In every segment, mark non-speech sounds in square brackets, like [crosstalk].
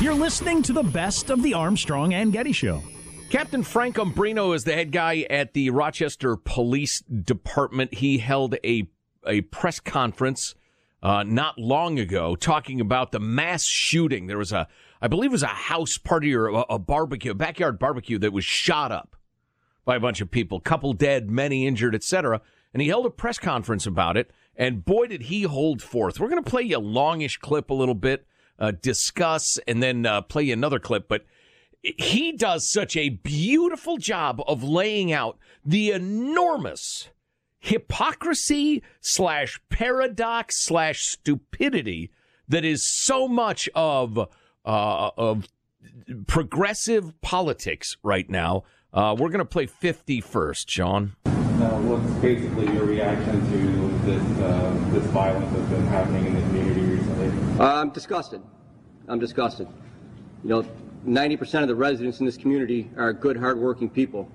You're listening to the best of the Armstrong and Getty Show. Captain Frank Umbrino is the head guy at the Rochester Police Department. He held a a press conference uh, not long ago talking about the mass shooting. There was a, I believe, it was a house party or a, a barbecue, a backyard barbecue that was shot up by a bunch of people, couple dead, many injured, etc. And he held a press conference about it. And boy, did he hold forth. We're going to play you a longish clip a little bit, uh, discuss, and then uh, play another clip. But he does such a beautiful job of laying out the enormous hypocrisy slash paradox slash stupidity that is so much of uh, of progressive politics right now. Uh, we're going to play 50 first, Sean. Now, what's basically your reaction to this uh, this violence that's been happening in the? Uh, Uh, I'm disgusted. I'm disgusted. You know, 90% of the residents in this community are good, hardworking people.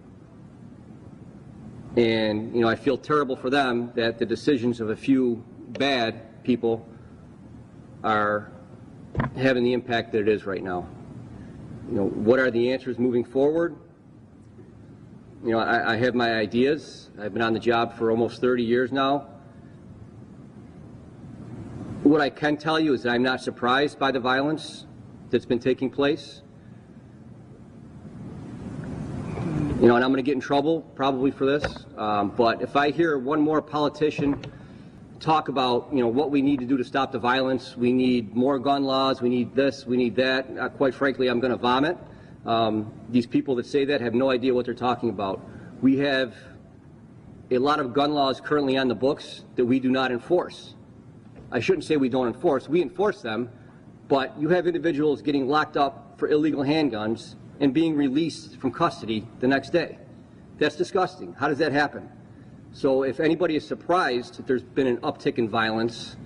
And, you know, I feel terrible for them that the decisions of a few bad people are having the impact that it is right now. You know, what are the answers moving forward? You know, I, I have my ideas. I've been on the job for almost 30 years now. What I can tell you is that I'm not surprised by the violence that's been taking place. You know, and I'm going to get in trouble probably for this. Um, but if I hear one more politician talk about, you know, what we need to do to stop the violence, we need more gun laws, we need this, we need that. Uh, quite frankly, I'm going to vomit. Um, these people that say that have no idea what they're talking about. We have a lot of gun laws currently on the books that we do not enforce. I shouldn't say we don't enforce. We enforce them, but you have individuals getting locked up for illegal handguns and being released from custody the next day. That's disgusting. How does that happen? So if anybody is surprised that there's been an uptick in violence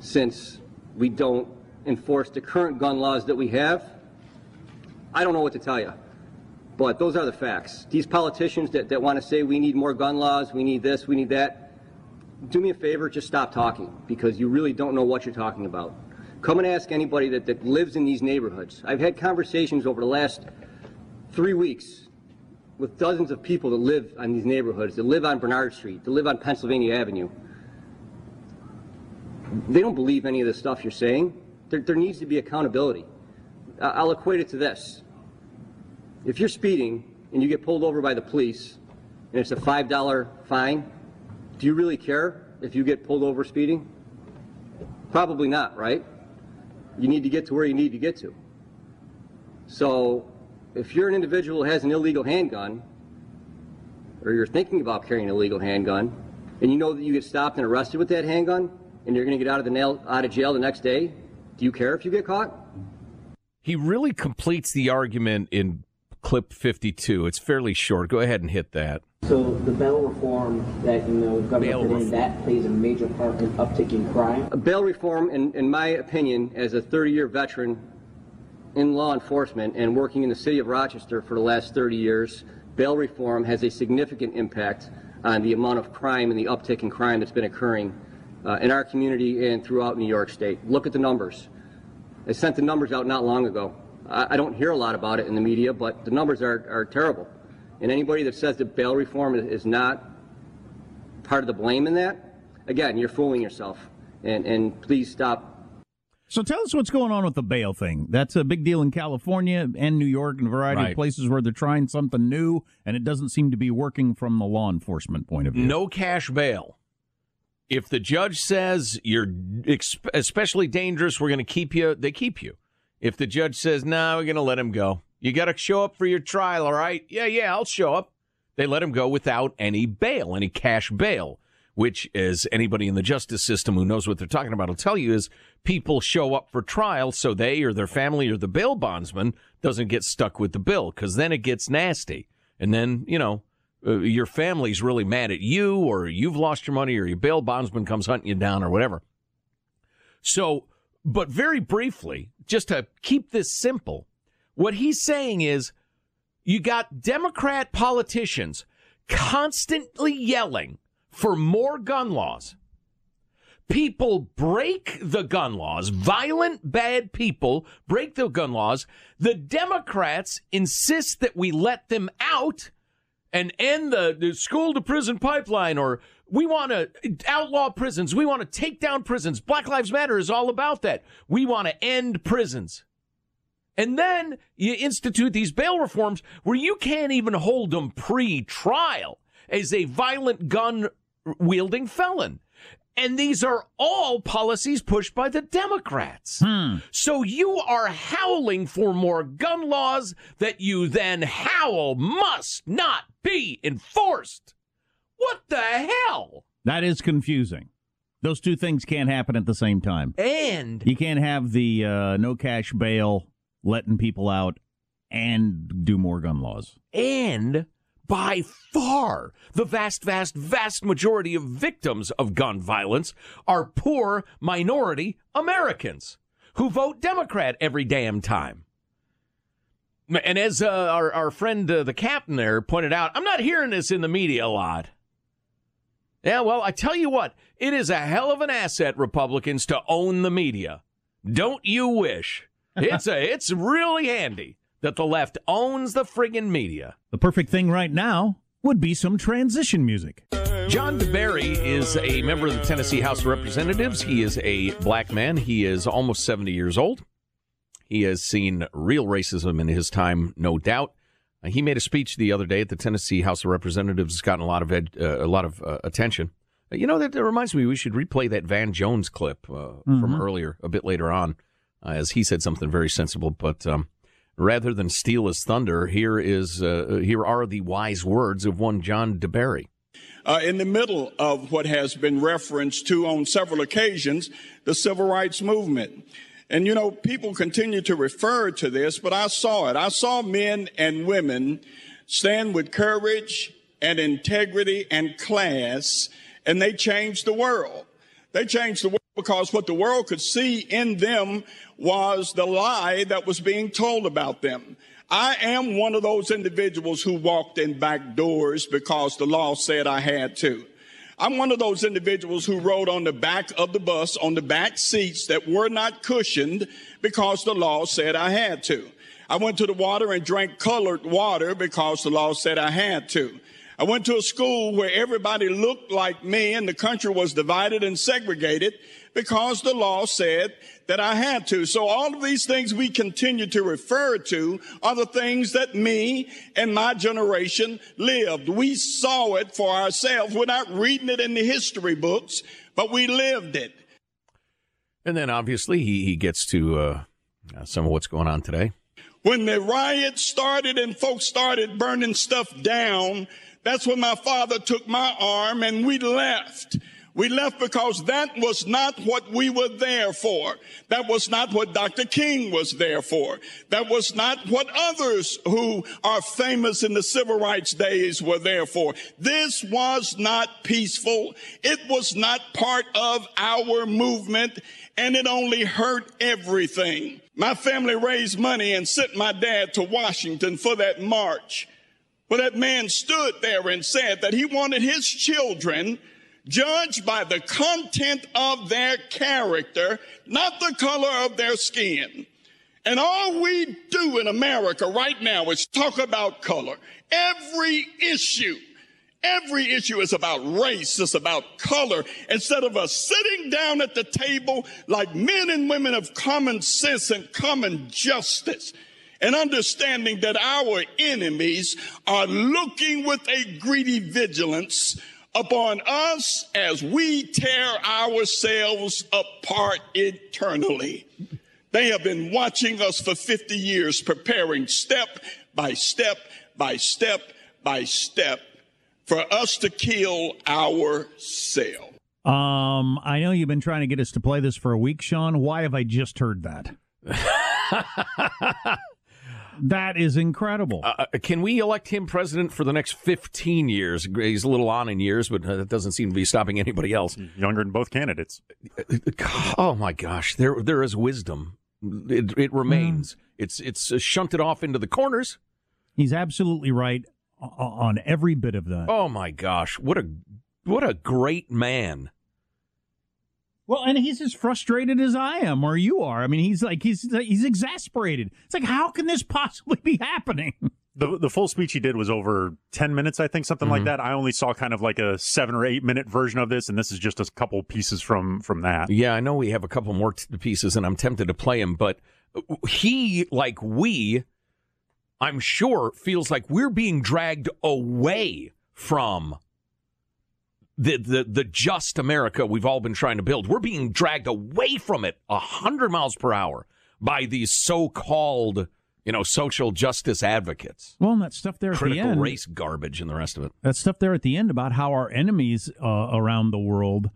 since we don't enforce the current gun laws that we have, I don't know what to tell you. But those are the facts. These politicians that, that want to say we need more gun laws, we need this, we need that, do me a favor, just stop talking because you really don't know what you're talking about. Come and ask anybody that, that lives in these neighborhoods. I've had conversations over the last three weeks with dozens of people that live on these neighborhoods, that live on Bernard Street, that live on Pennsylvania Avenue. They don't believe any of the stuff you're saying. There, there needs to be accountability. I'll equate it to this. If you're speeding and you get pulled over by the police and it's a $5 fine, do you really care if you get pulled over speeding? Probably not, right? You need to get to where you need to get to. So if you're an individual who has an illegal handgun, or you're thinking about carrying an illegal handgun, and you know that you get stopped and arrested with that handgun, and you're going to get out of the nail, out of jail the next day, do you care if you get caught? He really completes the argument in clip 52. It's fairly short. Go ahead and hit that. So the bail reform that you know government Bail put in, that plays a major part in uptick in crime. Bail reform, in, in my opinion, as a 30-year veteran in law enforcement and working in the city of Rochester for the last 30 years, bail reform has a significant impact on the amount of crime and the uptick in crime that's been occurring uh, in our community and throughout New York State. Look at the numbers. I sent the numbers out not long ago. I, I don't hear a lot about it in the media, but the numbers are, are terrible. And anybody that says that bail reform is, is not part of the blame in that, again, you're fooling yourself. And, and please stop So tell us what's going on with the bail thing. That's a big deal in California and New York and a variety Right. of places where they're trying something new and it doesn't seem to be working from the law enforcement point of view. No cash bail. If the judge says you're especially dangerous, we're going to keep you, they keep you. If the judge says, no, we're going to let him go. You got to show up for your trial, all right? Yeah, yeah, I'll show up. They let him go without any bail, any cash bail, which, as anybody in the justice system who knows what they're talking about will tell you, is people show up for trial so they or their family or the bail bondsman doesn't get stuck with the bill because then it gets nasty. And then, you know, uh, your family's really mad at you or you've lost your money or your bail bondsman comes hunting you down or whatever. So, but very briefly, just to keep this simple, what he's saying is you got Democrat politicians constantly yelling for more gun laws, people break the gun laws, violent, bad people break the gun laws, the Democrats insist that we let them out and end the, the school to prison pipeline or we want to outlaw prisons. We want to take down prisons. Black Lives Matter is all about that. We want to end prisons. And then you institute these bail reforms where you can't even hold them pre trial as a violent gun wielding felon. And these are all policies pushed by the Democrats. Hmm. So you are howling for more gun laws that you then howl must not be enforced. What the hell? That is confusing. Those two things can't happen at the same time. And You can't have the uh, no cash bail, letting people out, and do more gun laws. and by far the vast, vast, vast majority of victims of gun violence are poor minority Americans who vote Democrat every damn time. And as uh, our, our friend, uh, the captain there, pointed out, I'm not hearing this in the media a lot. Yeah, well, I tell you what, it is a hell of an asset, Republicans, to own the media. Don't you wish? [laughs] It's a, it's really handy that the left owns the friggin' media. The perfect thing right now would be some transition music. John DeBerry is a member of the Tennessee House of Representatives. He is a black man. He is almost 70 years old. He has seen real racism in his time, no doubt. He made a speech the other day at the Tennessee House of Representatives. It's gotten a lot of ed, uh, a lot of uh, attention. Uh, you know that, that reminds me we should replay that Van Jones clip uh, from earlier, a bit later on, uh, as he said something very sensible. But um, rather than steal his thunder, here is uh, here are the wise words of one John DeBerry. uh, in the middle of what has been referenced to on several occasions, the civil rights movement. And you know, people continue to refer to this, but I saw it. I saw men and women stand with courage and integrity and class, and they changed the world. They changed the world because what the world could see in them was the lie that was being told about them. I am one of those individuals who walked in back doors because the law said I had to. I'm one of those individuals who rode on the back of the bus on the back seats that were not cushioned because the law said I had to. I went to the water and drank colored water because the law said I had to. I went to a school where everybody looked like me and the country was divided and segregated because the law said that I had to. So all of these things we continue to refer to are the things that me and my generation lived. We saw it for ourselves. We're not reading it in the history books, but we lived it. And then obviously he, he gets to uh, uh, some of what's going on today. When the riot started and folks started burning stuff down, that's when my father took my arm and we left. We left because that was not what we were there for. That was not what Dr. King was there for. That was not what others who are famous in the civil rights days were there for. This was not peaceful. It was not part of our movement and it only hurt everything. My family raised money and sent my dad to Washington for that march. But that man stood there and said that he wanted his children judged by the content of their character, not the color of their skin. And all we do in America right now is talk about color. Every issue, every issue is about race, it's about color. Instead of us sitting down at the table like men and women of common sense and common justice and understanding that our enemies are looking with a greedy vigilance upon us as we tear ourselves apart eternally. They have been watching us for 50 years, preparing step by step by step by step for us to kill ourselves. Um, I know you've been trying to get us to play this for a week, Sean. Why have I just heard that? [laughs] that is incredible. Uh, can we elect him president for the next 15 years? He's a little on in years, but uh, that doesn't seem to be stopping anybody else. Younger than both candidates. Oh my gosh, there there is wisdom. It, it remains. It's it's uh, shunted off into the corners. He's absolutely right on every bit of that. Oh my gosh, what a what a great man. Well, and he's as frustrated as I am, or you are. I mean, he's like he's he's exasperated. It's like, how can this possibly be happening? The the full speech he did was over ten minutes, I think, something Mm-hmm. like that. I only saw kind of like a seven or eight minute version of this, and this is just a couple pieces from from that. Yeah, I know we have a couple more t- pieces, and I'm tempted to play him, but he, like we, I'm sure, feels like we're being dragged away from the, the the just America we've all been trying to build. We're being dragged away from it a hundred miles per hour by these so-called, you know, social justice advocates, Well, and that stuff there at the critical end, race garbage, and the rest of it. that stuff there at the end about how our enemies uh, around the world,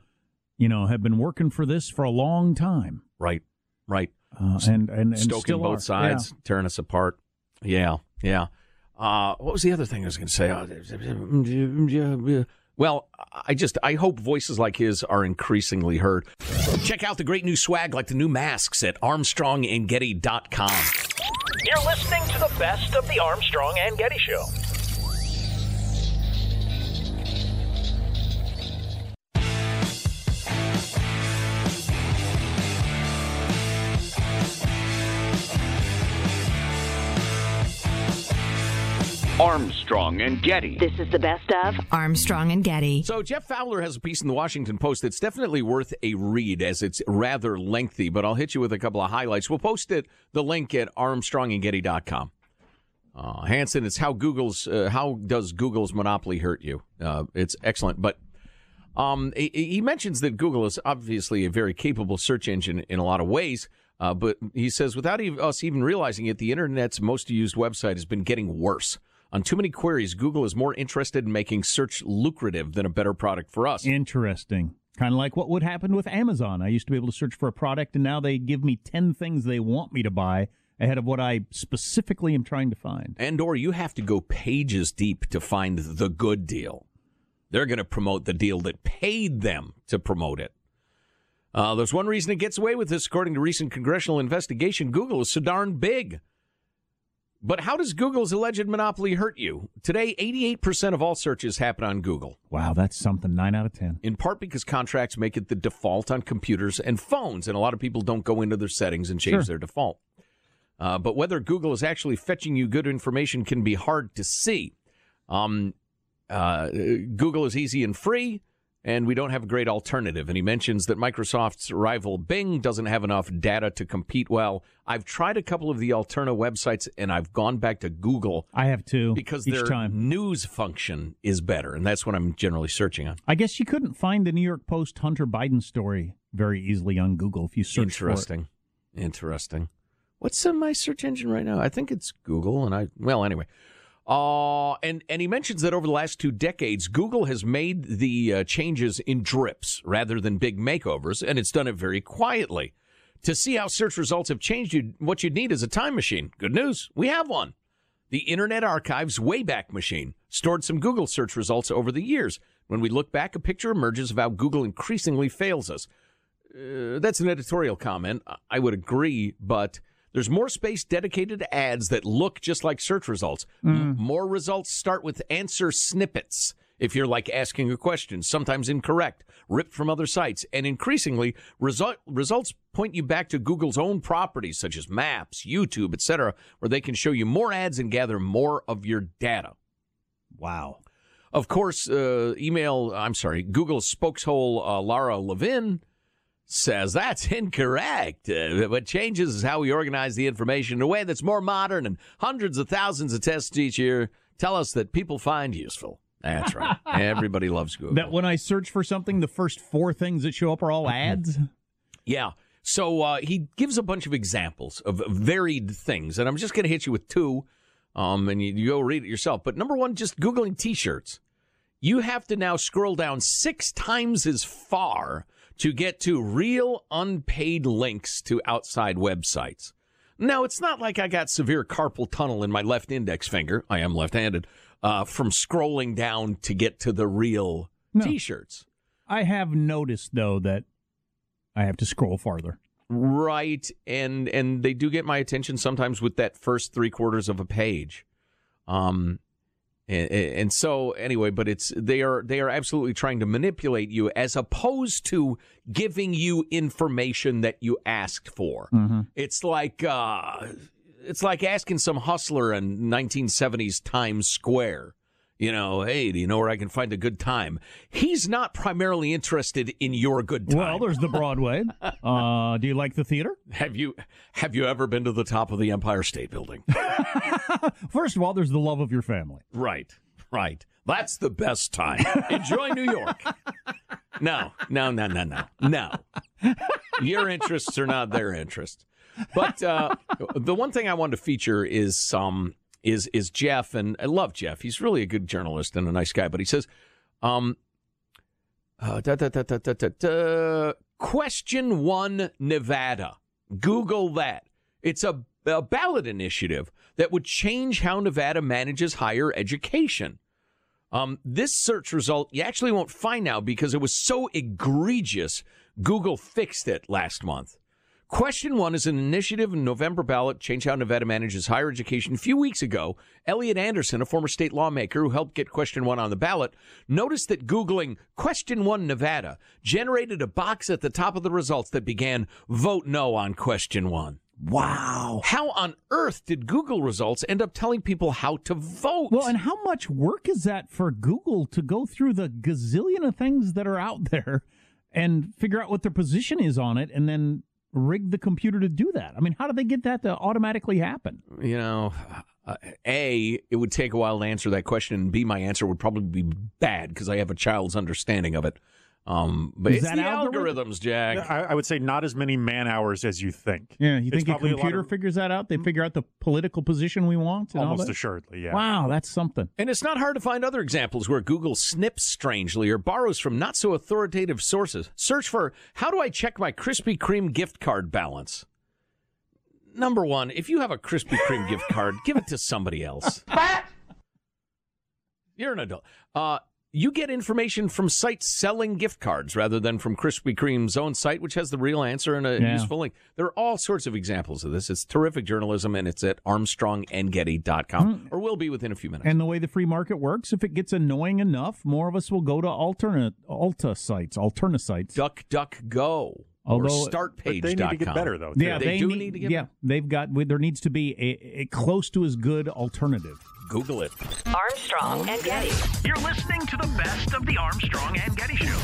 you know, have been working for this for a long time, Right, right. uh, and and, and stoking still both are. sides, tearing us apart. Yeah, yeah. Uh, what was the other thing I was going to say? Well, I just I hope voices like his are increasingly heard. Check out the great new swag like the new masks at ArmstrongandGetty.com. You're listening to the best of the Armstrong and Getty Show. Armstrong and Getty. This is the best of Armstrong and Getty. So Jeff Fowler has a piece in the Washington Post that's definitely worth a read as it's rather lengthy, but I'll hit you with a couple of highlights. We'll post it the link at armstrongandgetty.com. Uh, Hanson, it's how Google's uh, how does Google's monopoly hurt you? Uh, it's excellent, but um, he, he mentions that Google is obviously a very capable search engine in a lot of ways. Uh, but he says, without ev- us even realizing it, the internet's most used website has been getting worse. On too many queries, Google is more interested in making search lucrative than a better product for us. Interesting. Kind of like what would happen with Amazon. I used to be able to search for a product, and now they give me 10 things they want me to buy ahead of what I specifically am trying to find. and or you have to go pages deep to find the good deal. They're going to promote the deal that paid them to promote it. Uh, there's one reason it gets away with this, according to recent congressional investigation. Google is so darn big. But how does Google's alleged monopoly hurt you? Today, 88% of all searches happen on Google, Wow, that's something. 9 out of 10. in part because contracts make it the default on computers and phones, and a lot of people don't go into their settings and change Sure. their default. Uh, but whether Google is actually fetching you good information can be hard to see. Um, uh, Google is easy and free, and we don't have a great alternative. And he mentions that Microsoft's rival Bing doesn't have enough data to compete well. I've tried a couple of the Alterna websites, and I've gone back to Google I have two because each their time. news function is better, and that's what I'm generally searching on. I guess you couldn't find the New York Post Hunter Biden story very easily on Google if you search for it. Interesting. Interesting. What's in my search engine right now? I think it's Google, and I well anyway. Uh, and and he mentions that over the last two decades, Google has made the uh, changes in drips rather than big makeovers, and it's done it very quietly. To see how search results have changed, you what you'd need is a time machine. Good news, we have one. The Internet Archive's Wayback Machine stored some Google search results over the years. When we look back, a picture emerges of how Google increasingly fails us. Uh, that's an editorial comment. I- I would agree, but there's more space dedicated to ads that look just like search results. M- more results start with answer snippets. If you're like asking a question, sometimes incorrect, ripped from other sites, and increasingly result, results point you back to Google's own properties such as Maps, YouTube, etc., where they can show you more ads and gather more of your data. Wow. Of course, uh, email, I'm sorry, Google spokeshole uh, Lara Levin says that's incorrect. Uh, what changes is how we organize the information in a way that's more modern and hundreds of thousands of tests each year tell us that people find useful. That's right. [laughs] Everybody loves Google. That when I search for something, the first four things that show up are all ads? Yeah. So uh, he gives a bunch of examples of varied things, and I'm just going to hit you with two, um, and you, you go read it yourself. But number one, just Googling T-shirts. You have to now scroll down six times as far to get to real unpaid links to outside websites. Now, it's not like I got severe carpal tunnel in my left index finger. I am left-handed. Uh, from scrolling down to get to the real No. T-shirts. I have noticed, though, that I have to scroll farther. Right, and and they do get my attention sometimes with that first three quarters of a page. Um, And, and so anyway, but it's they are they are absolutely trying to manipulate you as opposed to giving you information that you asked for. It's like uh, it's like asking some hustler in 1970s Times Square. You know, hey, do you know where I can find a good time? He's not primarily interested in your good time. Well, there's the Broadway. [laughs] uh, do you like the theater? have you have you ever been to the top of the Empire State Building? [laughs] First of all, there's the love of your family. Right, right. That's the best time. Enjoy New York. No, no, no, no, no, no. Your interests are not their interests. But uh, the one thing I wanted to feature is um is is Jeff, and I love Jeff. He's really a good journalist and a nice guy. But he says, um, uh, da, da, da, question one Nevada. Google that. It's a, a ballot initiative that would change how Nevada manages higher education. Um, this search result you actually won't find now because it was so egregious. Google fixed it last month. Question one is an initiative in November ballot, change how Nevada manages higher education. A few weeks ago, Elliot Anderson, a former state lawmaker who helped get question one on the ballot, noticed that Googling question one Nevada generated a box at the top of the results that began vote no on question one. Wow. How on earth did Google results end up telling people how to vote? Well, and how much work is that for Google to go through the gazillion of things that are out there and figure out what their position is on it and then rig the computer to do that? I mean, how do they get that to automatically happen? you know, uh, A, it would take a while to answer that question, and B, my answer would probably be bad because I have a child's understanding of it. Um, but Is it's that the algorithm? algorithms, Jack. I, I would say not as many man hours as you think. Yeah, you It's think a probably a computer of- figure that out? They figure out the political position we want? And all Almost that? assuredly, yeah. Wow, that's something. And it's not hard to find other examples where Google snips strangely or borrows from not so authoritative sources. Search for how do I check my Krispy Kreme gift card balance? Number one, if you have a Krispy Kreme gift card, give it to somebody else. [laughs] You're an adult. Uh, you get information from sites selling gift cards rather than from Krispy Kreme's own site, which has the real answer and a Yeah. useful link. There are all sorts of examples of this. It's terrific journalism, and it's at armstrongandgetty.com, mm-hmm. or will be within a few minutes. And the way the free market works, if it gets annoying enough, more of us will go to alternate Alta sites, Alterna sites. Duck, duck, go. Although- or startpage.com. But they need to get better, though. Yeah, They do need to get Yeah, they've got. There needs to be a, a close to as good alternative. Google it. Armstrong and Getty. You're listening to the best of the Armstrong and Getty Show.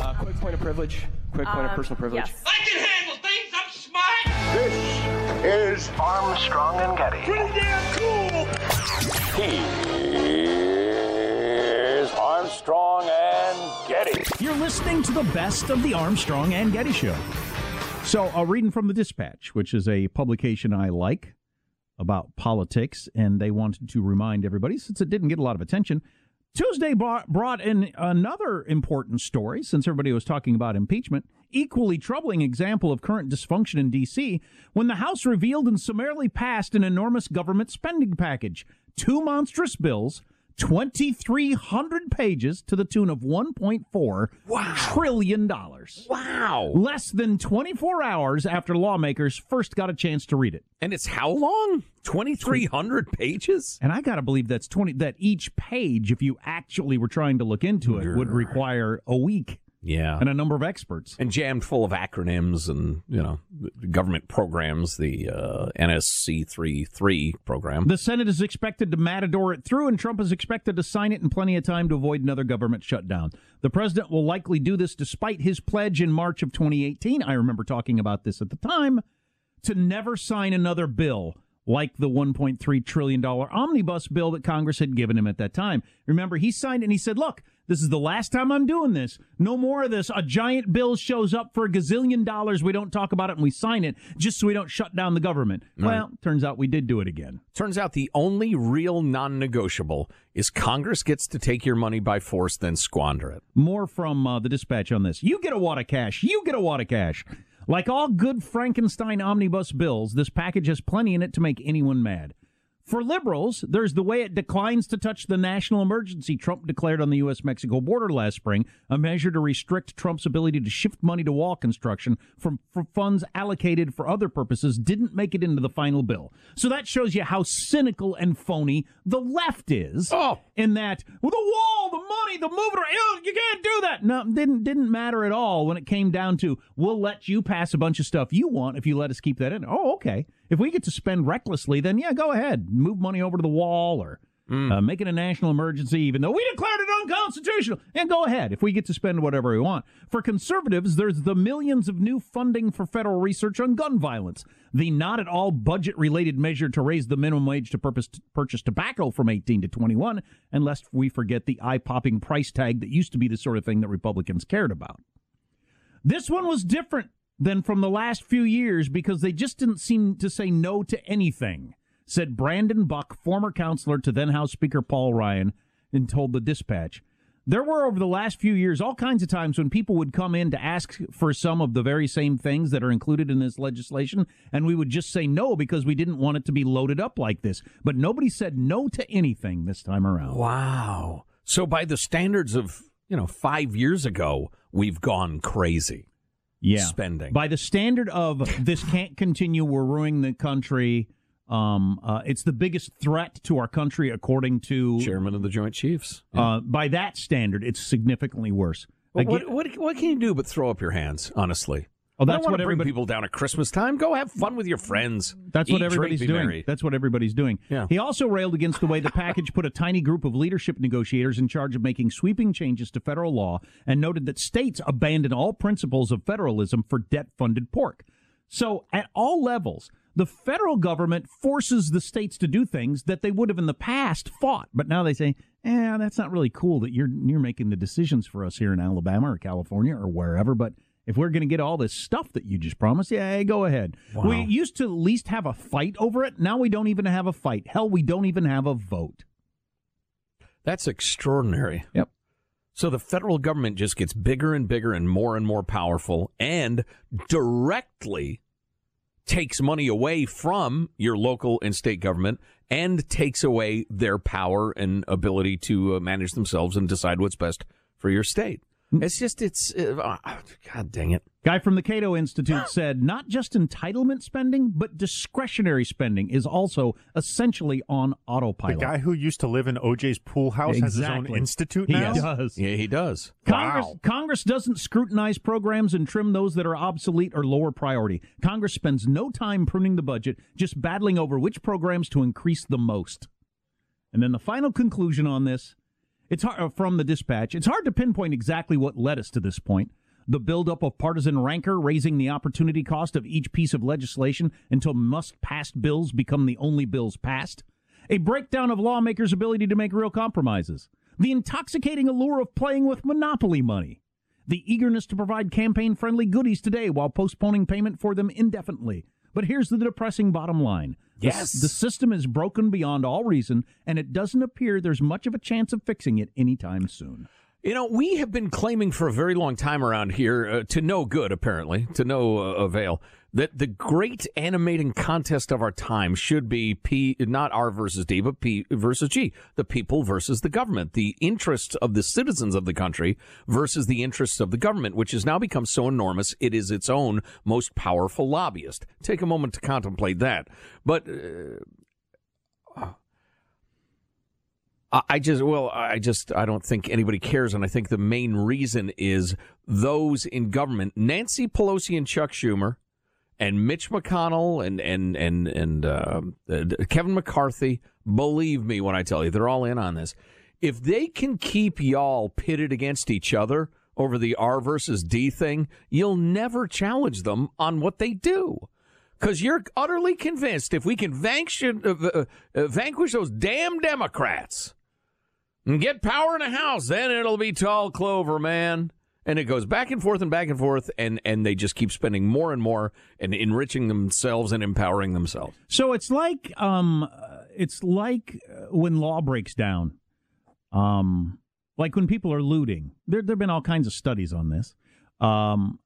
Uh, quick point of privilege. Quick point of Um, personal privilege. yes. I can handle things. I'm smart. This is Armstrong and Getty. Pretty damn cool. Here's Armstrong and Getty. You're listening to the best of the Armstrong and Getty Show. So, uh, reading from the Dispatch, which is a publication I like about politics, and they wanted to remind everybody, since it didn't get a lot of attention, Tuesday brought in another important story, since everybody was talking about impeachment. Equally troubling example of current dysfunction in D.C. when the House revealed and summarily passed an enormous government spending package. Two monstrous bills, 2,300 pages to the tune of $1.4 trillion. Wow. Less than 24 hours after lawmakers first got a chance to read it. And it's how long? 2,300 pages? And I got to believe that's 20 that each page if you actually were trying to look into it would require a week Yeah. and a number of experts. and jammed full of acronyms and, you know, government programs, the uh, NSC33 program. The Senate is expected to matador it through, and Trump is expected to sign it in plenty of time to avoid another government shutdown. The president will likely do this despite his pledge in March of 2018. I remember talking about this at the time to never sign another bill like the $1.3 trillion omnibus bill that Congress had given him at that time. Remember, he signed and he said, Look, this is the last time I'm doing this. No more of this. A giant bill shows up for a gazillion dollars. We don't talk about it and we sign it just so we don't shut down the government. Well, turns out we did do it again. Turns out the only real non negotiable is Congress gets to take your money by force, then squander it. More from uh, the dispatch on this. You get a wad of cash. You get a wad of cash. Like all good Frankenstein omnibus bills, this package has plenty in it to make anyone mad. For liberals, there's the way it declines to touch the national emergency Trump declared on the U.S. Mexico border last spring, a measure to restrict Trump's ability to shift money to wall construction from, from funds allocated for other purposes didn't make it into the final bill. So that shows you how cynical and phony the left is. Oh. In that, well, the wall, the money, the movement, you can't do that. No, didn't didn't matter at all when it came down to we'll let you pass a bunch of stuff you want if you let us keep that in. Oh, okay. If we get to spend recklessly, then yeah, go ahead, move money over to the wall or uh, make it a national emergency, even though we declared it unconstitutional. And go ahead if we get to spend whatever we want. For conservatives, there's the millions of new funding for federal research on gun violence, the not at all budget related measure to raise the minimum wage to purpose purchase tobacco from 18 to 21, and lest we forget the eye popping price tag that used to be the sort of thing that Republicans cared about. This one was different than from the last few years because they just didn't seem to say no to anything, said Brendan Buck, former counselor to then House Speaker Paul Ryan, and told the dispatch. There were over the last few years all kinds of times when people would come in to ask for some of the very same things that are included in this legislation, and we would just say no because we didn't want it to be loaded up like this. But nobody said no to anything this time around. Wow. So by the standards of, you know, five years ago, we've gone crazy. Yeah. spending. By the standard of this can't continue, we're ruining the country. Um, uh, it's the biggest threat to our country, according to Chairman of the Joint Chiefs. Uh, by that standard, it's significantly worse. But Again- what, what, what can you do but throw up your hands, honestly? Oh, that's what bring everybody- people down at Christmas time. Go have fun with your friends. That's Eat, what everybody's be doing. merry. That's what everybody's doing. Yeah. He also railed against the way the package put a tiny group of leadership negotiators in charge of making sweeping changes to federal law and noted that states abandon all principles of federalism for debt funded pork. So, at all levels, the federal government forces the states to do things that they would have in the past fought. But now they say, eh, that's not really cool that you're, you're making the decisions for us here in Alabama or California or wherever. But if we're going to get all this stuff that you just promised, yeah, go ahead. We used to at least have a fight over it. Now we don't even have a fight. Hell, we don't even have a vote. That's extraordinary. Yep. So the federal government just gets bigger and bigger and more and more powerful and directly takes money away from your local and state government and takes away their power and ability to uh, manage themselves and decide what's best for your state. It's just, it's, uh, God dang it. Guy from the Cato Institute [gasps] said not just entitlement spending, but discretionary spending is also essentially on autopilot. The guy who used to live in OJ's pool house has his own institute He now. does. Yeah, he does. Congress, Wow. Congress doesn't scrutinize programs and trim those that are obsolete or lower priority. Congress spends no time pruning the budget, just battling over which programs to increase the most. And then the final conclusion on this, it's hard uh, from the dispatch. It's hard to pinpoint exactly what led us to this point. The buildup of partisan rancor, raising the opportunity cost of each piece of legislation until must-pass bills become the only bills passed. A breakdown of lawmakers' ability to make real compromises. The intoxicating allure of playing with monopoly money. The eagerness to provide campaign friendly goodies today while postponing payment for them indefinitely. But here's the depressing bottom line. The- Yes. The, system is broken beyond all reason, and it doesn't appear there's much of a chance of fixing it anytime soon. You know, we have been claiming for a very long time around here, uh, to no good, apparently, to no uh, avail, that the great animating contest of our time should be P, not R versus D, but P versus G, the people versus the government, the interests of the citizens of the country versus the interests of the government, which has now become so enormous it is its own most powerful lobbyist. Take a moment to contemplate that. But uh, I just, well, I just, I don't think anybody cares. And I think the main reason is those in government, Nancy Pelosi and Chuck Schumer and Mitch McConnell and, and, and, and, uh, uh, Kevin McCarthy. Believe me when I tell you, they're all in on this. If they can keep y'all pitted against each other over the R versus D thing, you'll never challenge them on what they do because you're utterly convinced if we can vanquish, uh, uh, vanquish those damn Democrats and get power in a House, then it'll be tall clover, man. And it goes back and forth and back and forth, and, and they just keep spending more and more and enriching themselves and empowering themselves. So it's like um, uh, it's like uh, when law breaks down, um, like when people are looting. There there've been all kinds of studies on this. Um,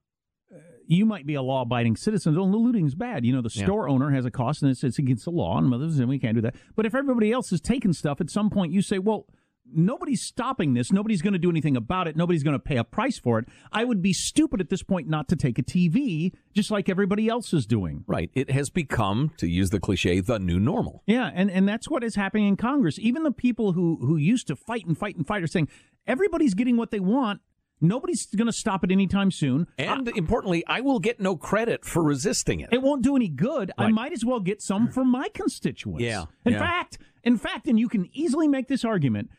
you might be a law abiding citizen. Well, looting's bad. You know, the Yeah. store owner has a cost and it's, it's against the law, and we can't do that. But if everybody else is taking stuff, at some point you say, well, nobody's stopping this. Nobody's going to do anything about it. Nobody's going to pay a price for it. I would be stupid at this point not to take a TV, just like everybody else is doing. Right. It has become, to use the cliche, the new normal. Yeah, and, and that's what is happening in Congress. Even the people who, who used to fight and fight and fight are saying everybody's getting what they want. Nobody's going to stop it anytime soon. And importantly, I will get no credit for resisting it. It won't do any good. I might as well get some for my constituents. Yeah, In yeah. fact, in fact, and you can easily make this argument,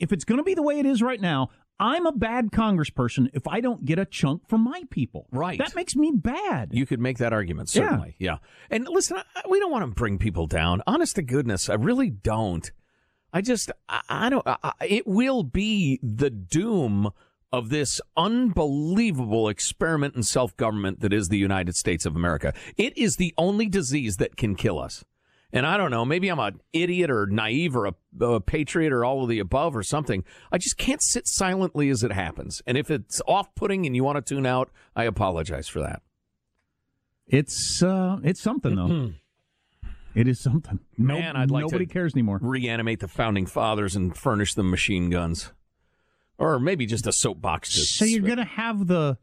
if it's going to be the way it is right now, I'm a bad congressperson if I don't get a chunk from my people. Right. That makes me bad. You could make that argument, certainly. Yeah. And listen, I, we don't want to bring people down. Honest to goodness, I really don't. I just, I, I don't, I- it will be the doom of this unbelievable experiment in self government that is the United States of America. It is the only disease that can kill us. And I don't know, maybe I'm an idiot or naive or a, a patriot or all of the above or something. I just can't sit silently as it happens. And if it's off putting and you want to tune out, I apologize for that. It's uh, it's something though. it is something. No, Man, I'd like nobody to cares anymore. reanimate the founding fathers and furnish them machine guns, or maybe just a soapbox. To So you're gonna have the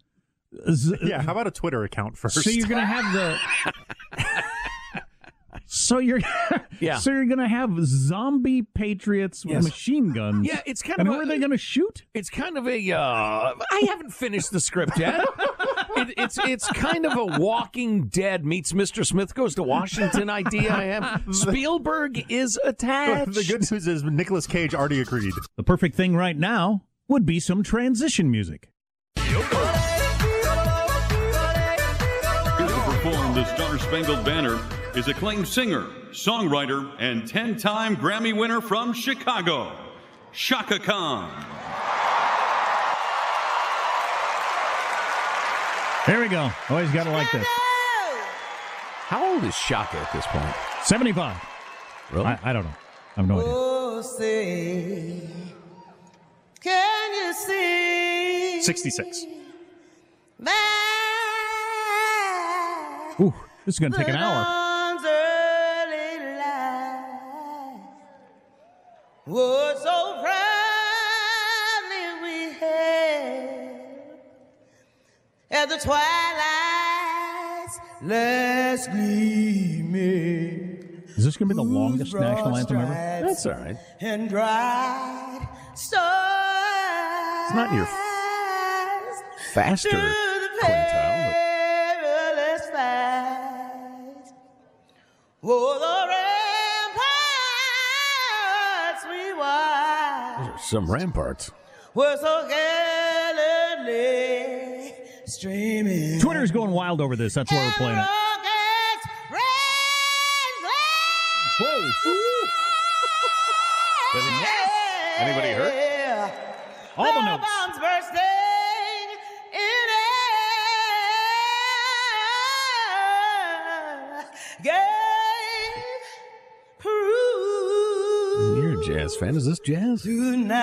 z- Yeah, how about a Twitter account first? So you're gonna have the. [laughs] so you're. [laughs] Yeah. So you're gonna have zombie patriots with Yes. machine guns. Yeah, it's kind and of who a- are they gonna shoot? It's kind of a. Uh, I haven't finished the script yet. [laughs] It, it's it's kind of a Walking Dead meets Mr. Smith goes to Washington idea. I have [laughs] Spielberg is attached. the good news is Nicolas Cage already agreed. The perfect thing right now would be some transition music. Here to perform the Star Spangled Banner is acclaimed singer, songwriter, and 10 time Grammy winner from Chicago, Chaka Khan. Here we go. Always gotta like this. How old is Chaka at this point? Seventy-five. Really? I, I don't know. I have no idea. Oh, say, can you see 66. that Ooh, this is gonna take an hour. The twilight's last gleaming. Is this gonna be the longest national anthem ever? That's all right. and dried. It's not your faster quintile. perilous fight. The ramparts we watched but Some ramparts. were so gallantly streaming. Twitter's going wild over this. That's why we're playing it. Rockets, red Whoa! Anybody hurt? Yeah. All the Love notes. bombs bursting in air. You're a jazz fan. Is this jazz? tonight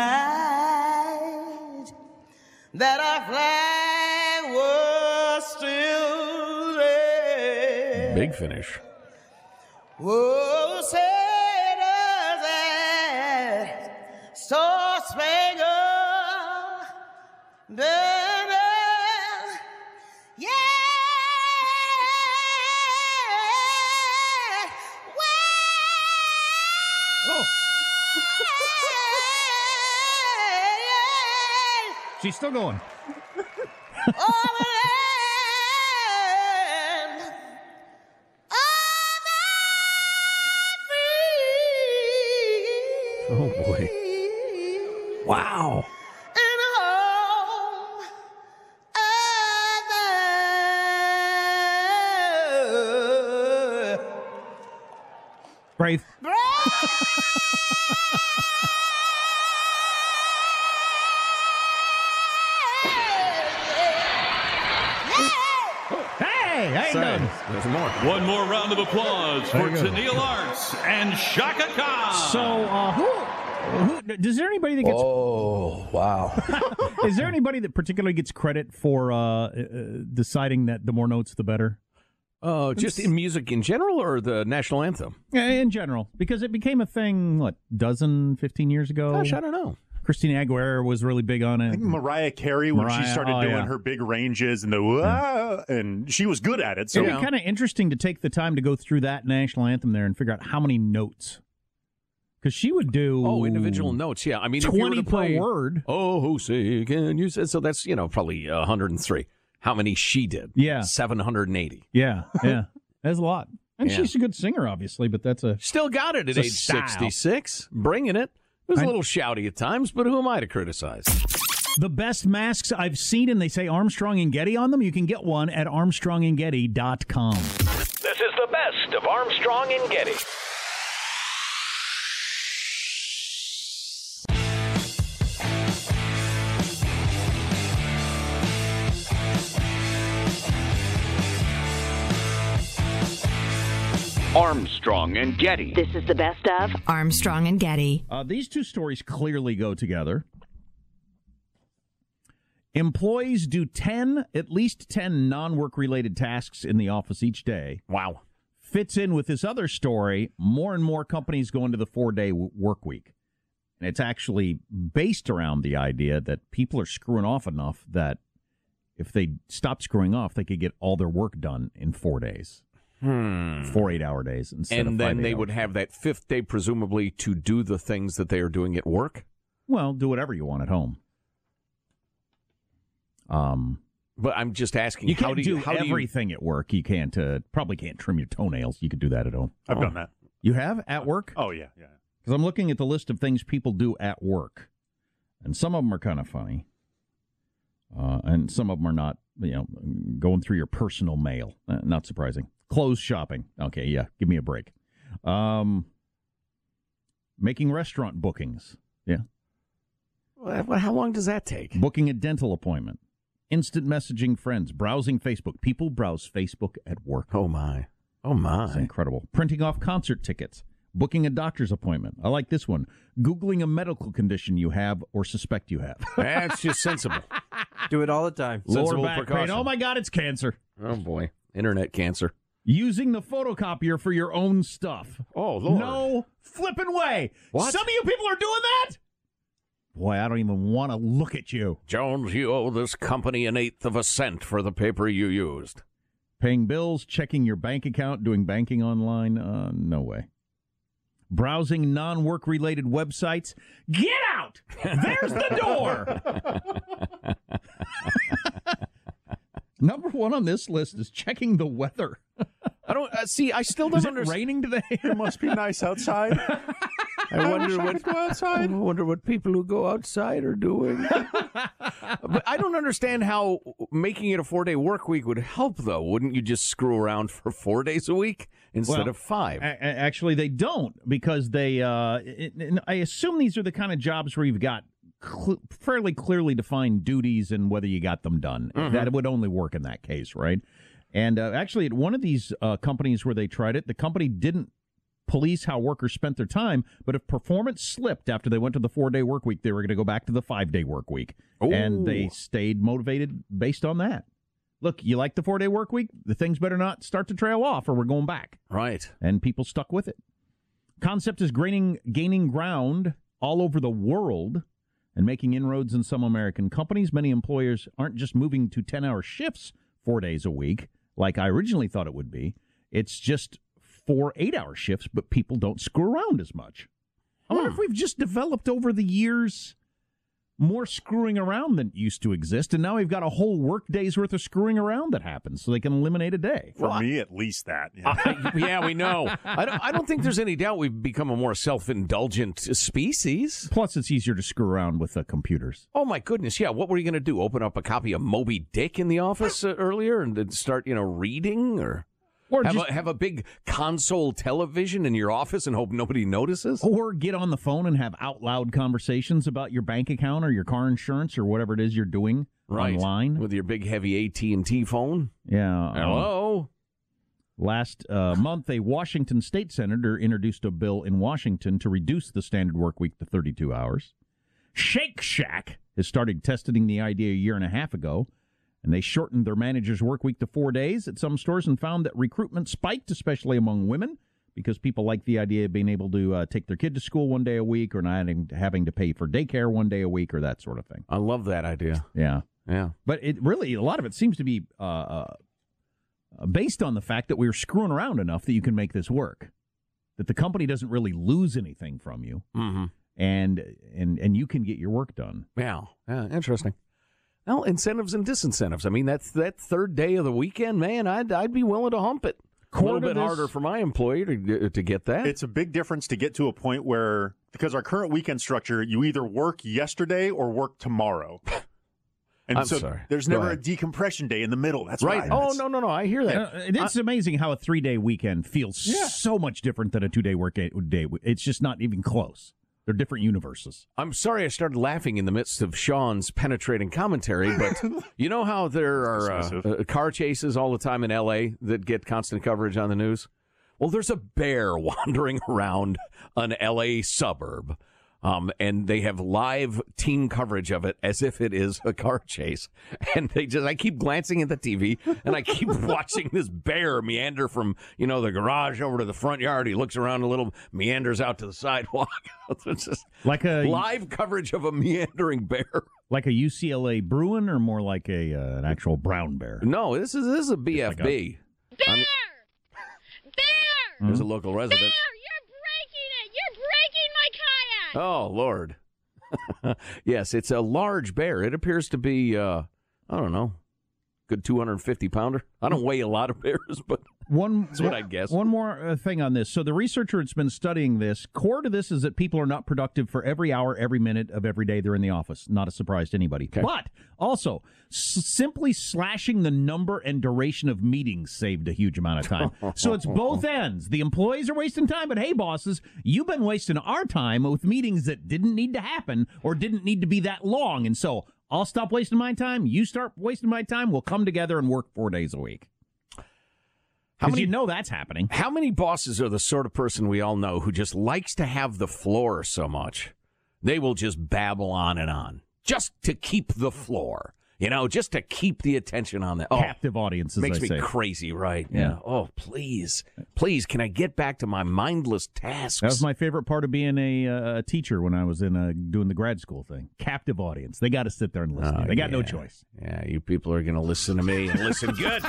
that our flag was still there. Big finish. Oh, that Star Spangled yeah, Oh, [laughs] she's still going. all the land of the free. Oh boy! Wow. And home of the Brave. Hey, I ain't Sorry. done. There's more. One more round of applause There for you. Tennille Arts and Chaka Khan. So, uh, who Who, does there anybody that gets? Oh, wow. [laughs] is there anybody that particularly gets credit for uh, uh, deciding that the more notes, the better? Oh, just in music in general, or the national anthem? Yeah, in general, because it became a thing. What dozen, fifteen years ago? Gosh, I don't know. Christina Aguilera was really big on it. I think Mariah Carey when Mariah, she started oh, doing yeah. her big ranges and the "Wah," and she was good at it. So It'd be kind of interesting to take the time to go through that national anthem there and figure out how many notes. Because she would do Oh, individual notes. Yeah, I mean, if you were twenty to per word. Oh, say can you say so? That's you know probably 103. How many she did? Yeah. 780. Yeah, [laughs] yeah, that's a lot. And Yeah. she's a good singer, obviously, but that's a Still got it at It's a age 66, bringing it. It was a I- little shouty at times, but who am I to criticize? the best masks I've seen, and they say Armstrong and Getty on them. You can get one at ArmstrongandGetty.com. This is the best of Armstrong and Getty. Armstrong and Getty. This is the best of Armstrong and Getty. Uh, these two stories clearly go together. Employees do 10, at least 10 non work related tasks in the office each day. Wow. Fits in with this other story. More and more companies go into the four day w- work week. And it's actually based around the idea that people are screwing off enough that if they stop screwing off, they could get all their work done in four days, Hmm. four eight hour days instead And five then they eight-hour would have that fifth day, presumably, to do the things that they are doing at work. Well, do whatever you want at home. Um, But I'm just asking, you can't do you do how do you- everything at work. You can't uh, probably can't trim your toenails. You could do that at home. I've done that. You have at work? Oh yeah, yeah. Because I'm looking at the list of things people do at work, and some of them are kind of funny, uh, and some of them are not. You know, going through your personal mail. Uh, not surprising. Clothes shopping. Okay, yeah, give me a break. Um, making restaurant bookings. Yeah. Well, how long does that take? Booking a dental appointment. Instant messaging friends. Browsing Facebook. People browse Facebook at work. Oh my. Oh It's my. incredible. Printing off concert tickets. Booking a doctor's appointment. I like this one. Googling a medical condition you have or suspect you have. [laughs] That's just sensible. [laughs] Do it all the time. Lower Sensible back pain. precaution. Oh my God, it's cancer. Oh boy. Internet cancer. Using the photocopier for your own stuff. Oh Lord. No flipping way. What? Some of you people are doing that? Boy, I don't even want to look at you. Jones, you owe this company an eighth of a cent for the paper you used. Paying bills, checking your bank account, doing banking online. Uh, no way. Browsing non work related websites. Get out! There's the door! [laughs] [laughs] Number one on this list is checking the weather. [laughs] I don't uh, see. I still don't Is understand. raining today? [laughs] It must be nice outside. I wonder wish I what could go outside. I wonder what people who go outside are doing. [laughs] but I don't understand how making it a four day work week would help, though. Wouldn't you just screw around for four days a week instead Well, of five? A- a- actually, they don't because they. Uh, it, I assume these are the kind of jobs where you've got cl- fairly clearly defined duties and whether you got them done. That would only work in that case, right? And uh, actually, at one of these uh, companies where they tried it, the company didn't police how workers spent their time, but if performance slipped after they went to the four day work week, they were going to go back to the five day work week. And they stayed motivated based on that. Look, you like the four day work week? The things better not start to trail off or we're going back right. and people stuck with it. Concept is gaining gaining ground all over the world and making inroads in some American companies. Many employers aren't just moving to 10-hour shifts 4 days a week like I originally thought it would be. It's just four 8-hour shifts, but people don't screw around as much. I wonder if we've just developed over the years more screwing around than used to exist, and now we've got a whole work day's worth of screwing around that happens, so they can eliminate a day. For me, at least that. Yeah. I- yeah, we know. [laughs] I don't, I don't think there's any doubt we've become a more self indulgent species. Plus, it's easier to screw around with uh, computers. Oh my goodness, yeah. What were you going to do? Open up a copy of Moby Dick in the office uh, earlier and then start, you know, reading or Or have just a, have a big console television in your office and hope nobody notices? or get on the phone and have out loud conversations about your bank account or your car insurance or whatever it is you're doing Right. online. with your big heavy AT and T phone. yeah. um, Hello. Last uh, month, a Washington state senator introduced a bill in Washington to reduce the standard work week to 32 hours. Shake Shack has started testing the idea a year and a half ago, and they shortened their manager's work week to four days at some stores and found that recruitment spiked, especially among women, because people like the idea of being able to uh, take their kid to school one day a week or not having, to pay for daycare one day a week or that sort of thing. I love that idea. Yeah. Yeah. But it really, a lot of it seems to be uh, uh, based on the fact that we're screwing around enough that you can make this work. That the company doesn't really lose anything from you, mm-hmm. and and and you can get your work done. Yeah. Yeah. Interesting. Well, incentives and disincentives. I mean, that's that third day of the weekend, man. I'd I'd be willing to hump it. A little bit this- harder for my employer to to get that. It's a big difference to get to a point where, because our current weekend structure, you either work yesterday or work tomorrow. [laughs] And I'm so sorry. there's Go never a decompression day in the middle. That's right. Oh That's- no no no! I hear that. Uh, it's amazing how a three day weekend feels so much different than a two day work day. It's just not even close. They're different universes. I'm sorry I started laughing in the midst of Sean's penetrating commentary, but [laughs] you know how there are uh, uh, car chases all the time in L.A. that get constant coverage on the news? Well, there's a bear [laughs] wandering around an L.A. suburb. Um, and they have live team coverage of it as if it is a car chase. [laughs] And they just, I keep glancing at the TV and I keep [laughs] watching this bear meander from, you know, the garage over to the front yard. He looks around a little, meanders out to the sidewalk. [laughs] it's just Like a live coverage of a meandering bear. like a UCLA Bruin or more like a uh, an actual brown bear. No, this is this is a BFB. Bear! I mean- There's a local resident. You're breaking my kayak. [laughs] Oh Lord. [laughs] yes, it's a large bear. It appears to be uh I don't know, good 250 pounder. I don't weigh a lot of [laughs] bears, but One, That's what I guess. One more uh, thing on this. So the researcher that's been studying this, core to this is that people are not productive for every hour, every minute of every day they're in the office. Not a surprise to anybody. But also, s- simply slashing the number and duration of meetings saved a huge amount of time. [laughs] so it's both ends. The employees are wasting time, but hey, bosses, you've been wasting our time with meetings that didn't need to happen or didn't need to be that long. And so I'll stop wasting my time. You start wasting my time. We'll come together and work four days a week. How many- you know that's happening. How many bosses are the sort of person we all know who just likes to have the floor so much? They will just babble on and on just to keep the floor. You know, just to keep the attention on that. Oh, Captive audience, makes I me say. crazy, right? Yeah. Oh, please, please, can I get back to my mindless tasks? That was my favorite part of being a, uh, a teacher when I was in uh, doing the grad school thing. Captive audience. They got to sit there and listen. Oh, they got no choice. Yeah, you people are going to listen to me and listen [laughs] good.